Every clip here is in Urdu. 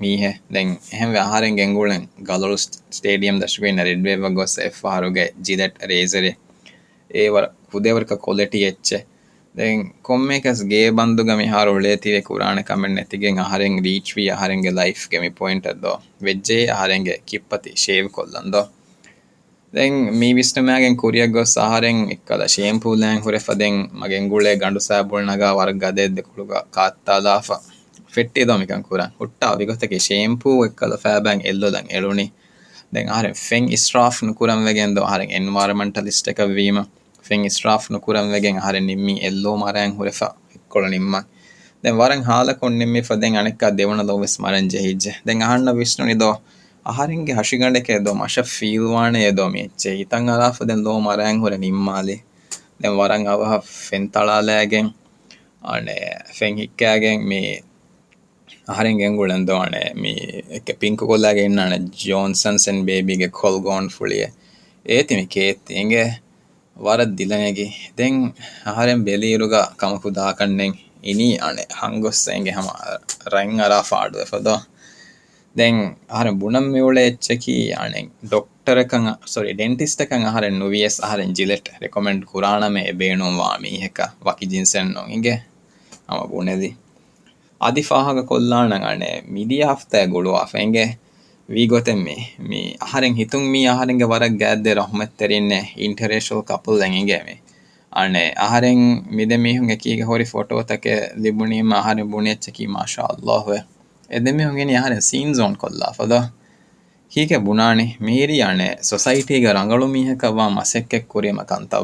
می دے ایم وی آنگ گلوڈیم دشوار جٹ ریزر کا گی ہارتی کوران کم تھی آر ریچارنگ لائف گوئنٹ ویجے آ رہیں کی پتی شیو کلند دے میو مارک شیم پو مگو گنڈ سگڑا فٹ منگوا کے شیمپو دن اس ویم فنگ اسٹرافرو مریاں ہال کوئی آش گنڈکش فیلو می تم مریاں آر گولند آنے پینکے جون بےبی گول گون فولی میتی وار دلگی دے آم بلی کمپنی بنام چکی آنے ڈاکٹر ڈنٹیسٹ ریكمنڈ كوران كا باقی جینس ہم آدی فا کلانگے میری ہفت گوڑوتےنگ ہتن می آر گرین کپل گی آنے آ کے می ہوں گے سین کھی کے بونا میری آنے سوسائٹی رنگ می ہک و مسکوری مکان تے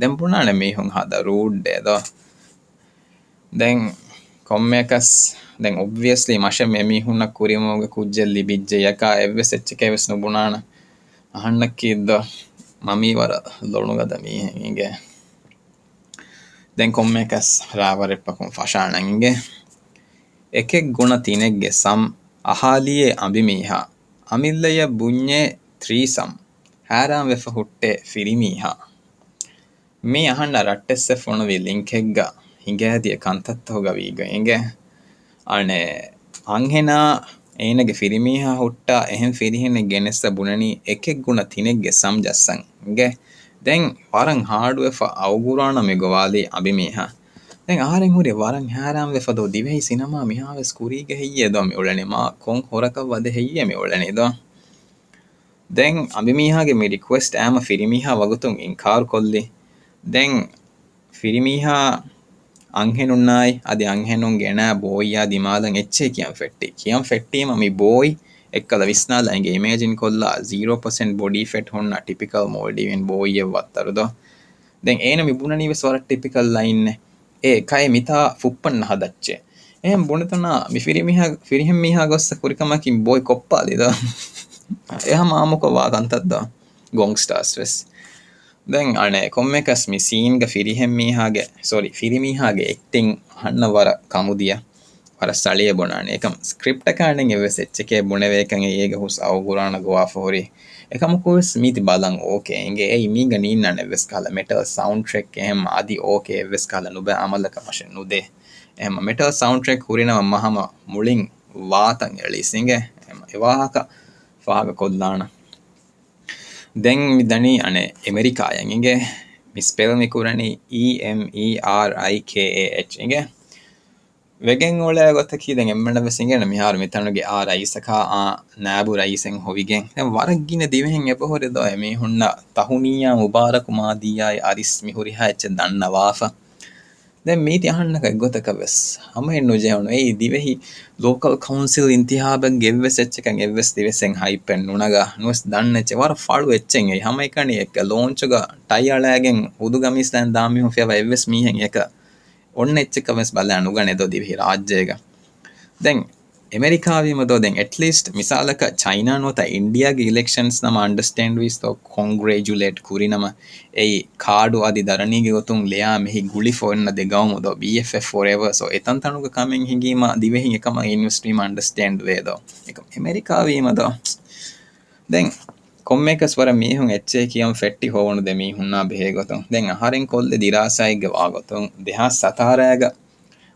دے بونا می ہوں روڈ دےوسلی می ہمگلی بجے یکاس بھنا اہنکر لیں گے کس راب رپش ابھی میح امیل بھری سم ہٹے فیری میح میڈ رٹس لینک فیری میح ہار ہارڈ او گوالی وار فو دِو سما میہور دیہن دے ابھی کٹ ایم فریم کار کمح آنگ گوئیں بوئیجنگ زیرو پرسنٹ بوڈی فٹ بوئر ٹیپ لوڈ تھیری فیریقم کی بوئی کپال ކޮންމެކަސް މި ސީންގެ ފިރިހެން މީހާގެ ސޮރި ފިރިމީހާގެ އެކްޓިން ހަންނަ ވަރަ ކަމުދިޔަ ވަރަ ސަޅިއެ ބޮނާނެ އެކަމ ސްކްރިޕްޓަކާނެން އެވެސް އެއްޗެކޭ ބުނެވޭކަން އޭގެ ހުސް އަވުގުރާނަ ގޮވާފަ ހުރީ އެކަމުކުވެސް މީތި ބަލަން އޯކޭ އެނގެ އެއީ މީގަ ނީންނާނެ ވެސް ކަހަލަ މެޓަލް ސައުންޑް ޓްރެކް އެހެން އަދި އޯކޭ ވެސް ކަހަލަ ނުބައި ޢަމަލަކަ މަށެއް ނުދޭ އެހެން މެޓަލް ސައުންޑް ޓްރެކް ހުރިނަމަ މަހަމަ މުޅިން ވާތަށް އެޅީސް އިނގެ އެވާހަކަ ފާގަ ކޮށްލާނަ دے منی امریکا مسپے مکو رن آر کے ایچ وویہ گوتھی دیں مت آر سکھا نا بھو رائ سو گے وار گی نیو ہیپور دو می ہوں تہوی ابار کماد دیہی آرس ماچ داف دے می تھی ہوں گے گوتا کبھی دِو لوکل کورنل انگیس دِوسا ٹائم بالگانے ಎಟ್ಲೀಸ್ಟ್ ಮಿಸಾಲಕ ಚೈನಾ ನೋತ ಇಂಡಿಯಾಗೆ ಇಲೆಕ್ಷನ್ಸ್ ನಮ ಅಂಡರ್ಸ್ಟ್ಯಾಂಡ್ ವಿಸ್ತೋ ಕಾಂಗ್ರೇಜುಲೇಟ್ ಕುರಿನಮ ಎಯಿ ಕಾಡು ಅದಿ ದರಣಿಗೆ ಗೊತ್ತುಂ ಲೆಯಾ ಮೆಹಿ ಗುಳಿ ಫೋನ್ನ ದೆಗವಮುದೋ B F F forever so ಎತಂತಣುಗ Kameng ಹಿಂಗೀಮ ದಿವೆಹಿ එකම ඉන්වස්ට්‍රීම අන්ඩස්ටන්ඩ් වේදෝ එක එමරිකාවීමදෝ දැන් කොම්මේකස් වර මීහුන් එච්චේ කියම් ෆෙට්ටි හෝවුණු දෙමී හුන්නා බෙහේගොතුන් දැන් අහරෙන් කොල්ද දිරාසයිග වාගොතුන්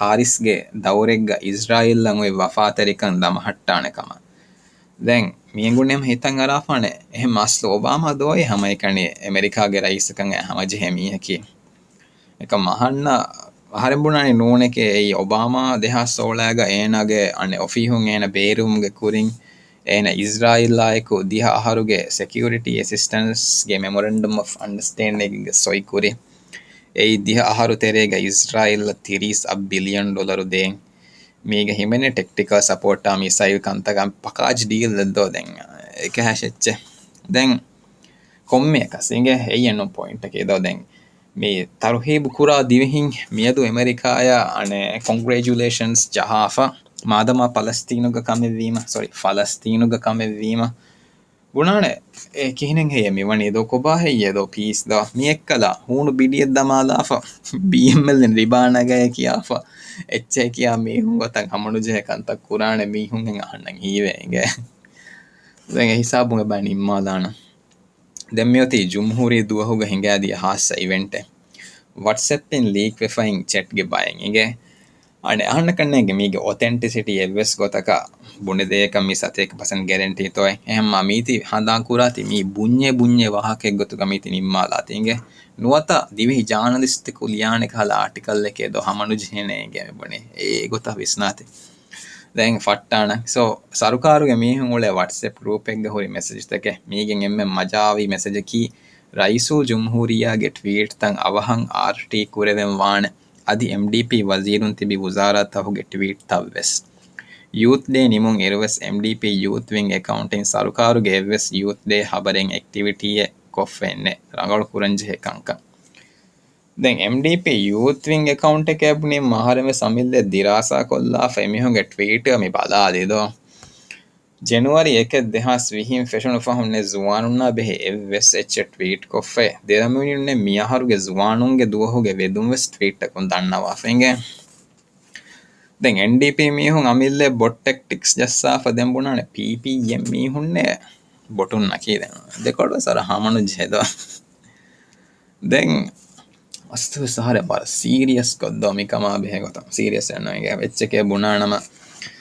ہارس گور گزرا وفا تریقن دم ہٹ دے گا موک امریکم نونے کے سولہ این انزرائل آئکو دیہ آہارے security assistance memorandum of understanding سی کوری یہ دیہ آہار ترے گازرائل تھیریس بل ڈالر دے میگ ہمی ٹیکٹک سپورٹ میسائی کتنے پکاج ڈیلو دیں دے کم کسے یہ ایم پائنٹ کے خور دیا کنگریچوشن جہاف مادما فلسطین کا کام ویما سوری فلسطین کا کام ویما گناہ اے کہنے گے یہ میں ونیدو کو باہ ہے یہ دو پیس دا میں ایک کلا ہونو بیڈی ادھا مالا فا بی ایم میں لن ریبانا گئے کیا فا اچھے کیا میں ہوں گا تاں ہمانو جہے کان تاں قرآن میں ہوں گے آنا ہی ویں گے دیں گے حساب ہوں گے بانی مالا نا دیں میں ہوتی جمہوری دعا ہوگا دیا ہاسا ایونٹ ہے واتس اپ لیک ویفائنگ چٹ گے بائیں گے ہن ہن کنگیں میتنٹسیٹیس گوتک بن کم سات پسٹ گارنٹی تھو ایم میتی ہاں کوراتی می بجے بنجے واحق گوت گمتی نما ہنگے نوت دِن جان دس کال آٹکل کے منج بنے ای گوتنا پٹ سو سرکار می واٹسپ گروپ ہوئی میسج میم مزا میسج کی رائسو جمہوریہ ٹویٹ تنگ او ہاں آرٹی کور و ادھی پی وزیر یوتھ ڈے پی یوتھ ویگ اکنٹ سرکار یوتھ ڈے ہبرٹی یوتھ ویگنٹ مہرم سملے دراث جنور دیہ میزیں سیریس بونا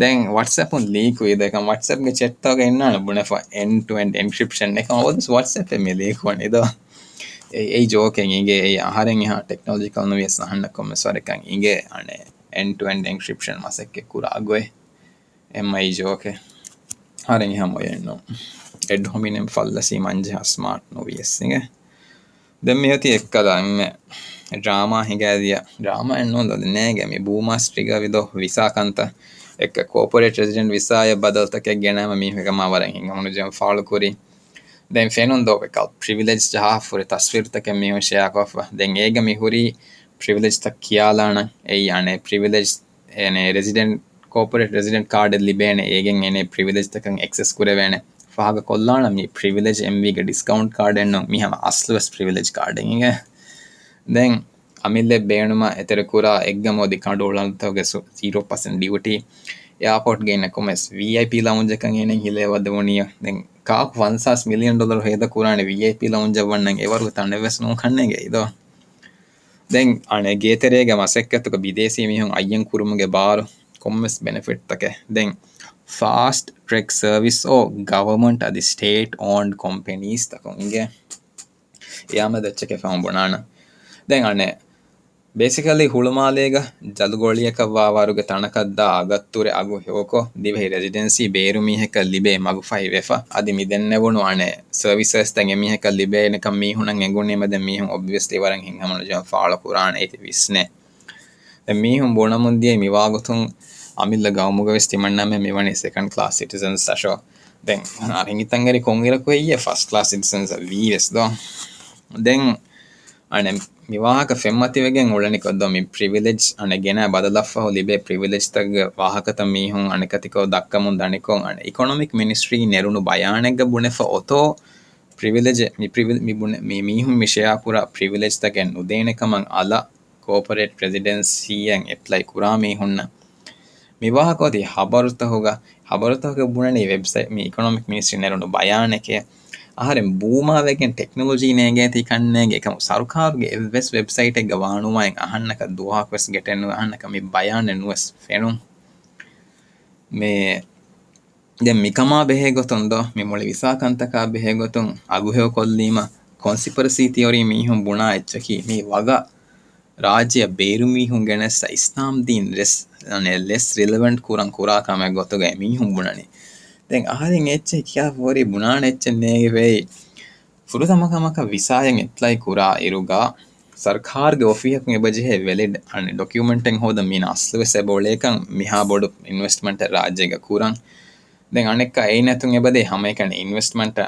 دین واٹسپ لیکو ٹیکلس منارٹ ڈراما ڈراما එක කෝපරේට රෙසිඩන්ට් විසාය බදල්තකයක් ගැනම මීහකම වරෙන් හමුණු ජම් ෆාලු කුරි දැන් ෆෙනුන් දෝ එකල් ප්‍රිවිලේජ් ජහා ෆුරි තස්විර්තක මිහු ෂයාකොෆ දැන් ඒග මිහුරි ප්‍රිවිලේජ් තක් කියාලාන එයි අනේ ප්‍රිවිලේජ් එනේ රෙසිඩන්ට් කෝපරේට රෙසිඩන්ට් කාඩ් ලිබේන ඒගෙන් එනේ ප්‍රිවිලේජ් තකන් එක්සස් කුරවේන ಫಾಗ ಕೊಲ್ಲಾಣ ಮಿ ಪ್ರಿವಿಲೇಜ್ ಎಂವಿಗೆ ಡಿಸ್ಕೌಂಟ್ ಕಾರ್ಡ್ ಎನ್ನು ಮಿ ಹಮ ಅಸ್ಲುವೆಸ್ ಪ್ರಿವಿಲೇಜ್ ಕಾರ್ಡ್ ಎಂಗೆ ದೆನ್ آ ملے بےتےرا زیرو پرسنٹ ڈیوٹی ڈالر گئی گیتے بارفیٹ سرویس گورٹ ಬೇಸಿಕಲಿ ಹುಳುಮಾಲೇಗ ಜಲುಗೊಳಿಯಕವ್ವಾವಾರುಗೆ ತಣಕದ್ದ ಅಗತ್ತುರೆ ಅಗು ಹೋಕೊ ದಿವೆಹಿ ರೆಸಿಡೆನ್ಸಿ ಬೇರು ಮೀಹೆಕ ಲಿಬೆ ಮಗುಫೈ ವೆಫ ಅದಿ ಮಿದೆನ್ನೆವುಣು ಅಣೆ ಸರ್ವಿಸಸ್ ತಂ ಎಮೀಹೆಕ ಲಿಬೇನೆಕ ಮೀಹುಣಂ ಎಗುಣಿಮೆದೆ ಮೀಹುಂ ಒಬ್ವಿಯಸ್ಲಿ ವರಂ ಹಿಂಗಮನು ಜಂ ಫಾಳ ಕುರಾಣ ಐತಿ ವಿಸ್ನೆ ಮೀಹುಂ ಬುಣಮುಂದಿಯೆ ಮಿವಾಗುತುಂ ಅಮಿಲ್ಲ ಗೌಮುಗವೆಸ್ ತಿಮಣ್ಣಮೆ ಮಿವಣಿ second class citizens ಅಶೋ then ಅರಿಂಗಿತಂಗರಿ ಕೊಂಗಿರಕು ಎಯ್ಯೆ first class citizens ವೀವೆಸ್ ದೋ ದೆನ್ فاؤں می پرلج بدل فولی پرہ کت میم کتو دک مند اکناک مسٹری نرونی بیاں بھونےج میم میشا پردے کم الا کوپرا می ہوں میواہمی مسٹری نیا نک بو مالوسندر سی تھی ہوں گا سرکار ڈاکٹ مسلسب می ہوڈ انٹمٹ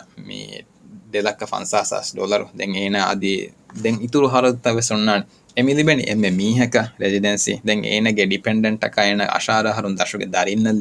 دیں ساس ڈالر ہر بنیں ریزنسی دیں گے ڈیپنڈر داری دیں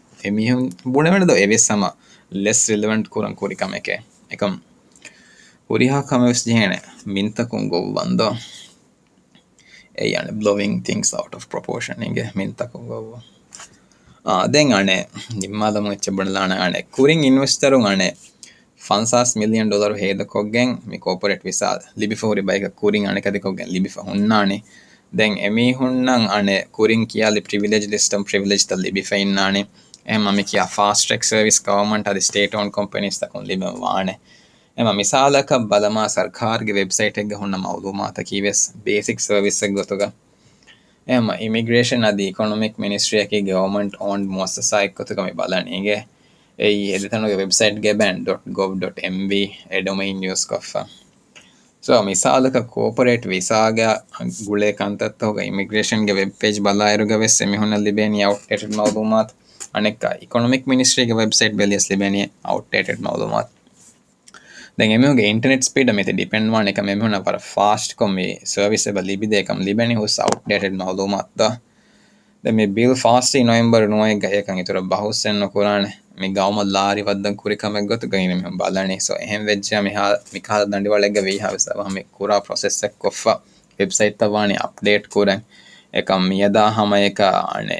روسٹنگ دیکھیں مالرکری بائیف دمی ہونا کورس එම මි කියා ෆාස්ට්‍රෙක් සර්විස් ගවර්මන්ට් අධි ස්ටේට ඕන් කොම්පනිස් තකුන් ලිබ වානේ එම මිසාලක බලමා සර්කාර්ගේ වෙබ්සයිට් එක හුන්න මවදුමාත කීවෙස් බේසික් සර්විස් එක ගොතුග එම ඉමිග්‍රේෂන් අධි ඉකොනොමික් මිනිස්ට්‍රියකි ගවර්මන්ට් ඕන් මොස්සසයික් කොතුකම බලනගේ එයි එදතනුගේ වෙබ්සයිට් ගෙබන්.gov.mv එඩොමයින් නිියස් කොෆ ಸೊ ಮಿಸಾಲಕ ಕೋಪರೇಟ್ ವಿಸಾಗ ಗುಳೆ ಕಂತತ್ತೋಗ ಇಮಿಗ್ರೇಷನ್ಗೆ ವೆಬ್ ಪೇಜ್ ಬಲಾಯಿರುಗವೆ ಸೆಮಿಹುನಲ್ಲಿ ಬೇನಿ ಔಟ್ಡೇಟೆಡ್ انیکا اکنامک منسٹری کی ویب سائٹ پہ اس لیے بینی آؤٹ ڈیٹڈ معلومات دیں گے ہوگے انٹرنیٹ سپیڈ ہمیں تھے ڈیپینڈ وانے کم ہمیں ہونا پر فاسٹ کم یہ سروس ہے بلی بھی دے کم لی بینی اس آؤٹ ڈیٹڈ معلومات دا دے میں بل فاسٹ ہی نویمبر نوائے گئے کنگی تو رب بہت سین نو قرآن میں گاؤں میں لاری ودن کوری کم گت گئی میں بالانی سو اہم ویج ہمیں ہاں میں کھا دنڈی والے گا وی ہاں سب ہمیں کورا پروسیس سے کفا ویب سائٹ تا وانے اپڈیٹ کوریں ایک ہم یدا ہمیں ایک آنے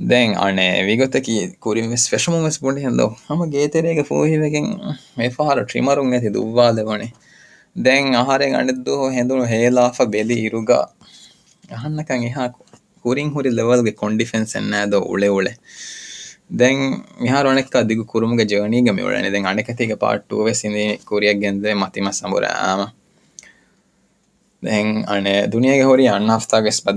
دےنگ گیریش مو ٹریمر دین آنے لاف بیلی گنکرینگری لوگ اوے اوے دےکی گم دیں کتی پار ٹوس گندے مت مسا می ہن ہفت گسپ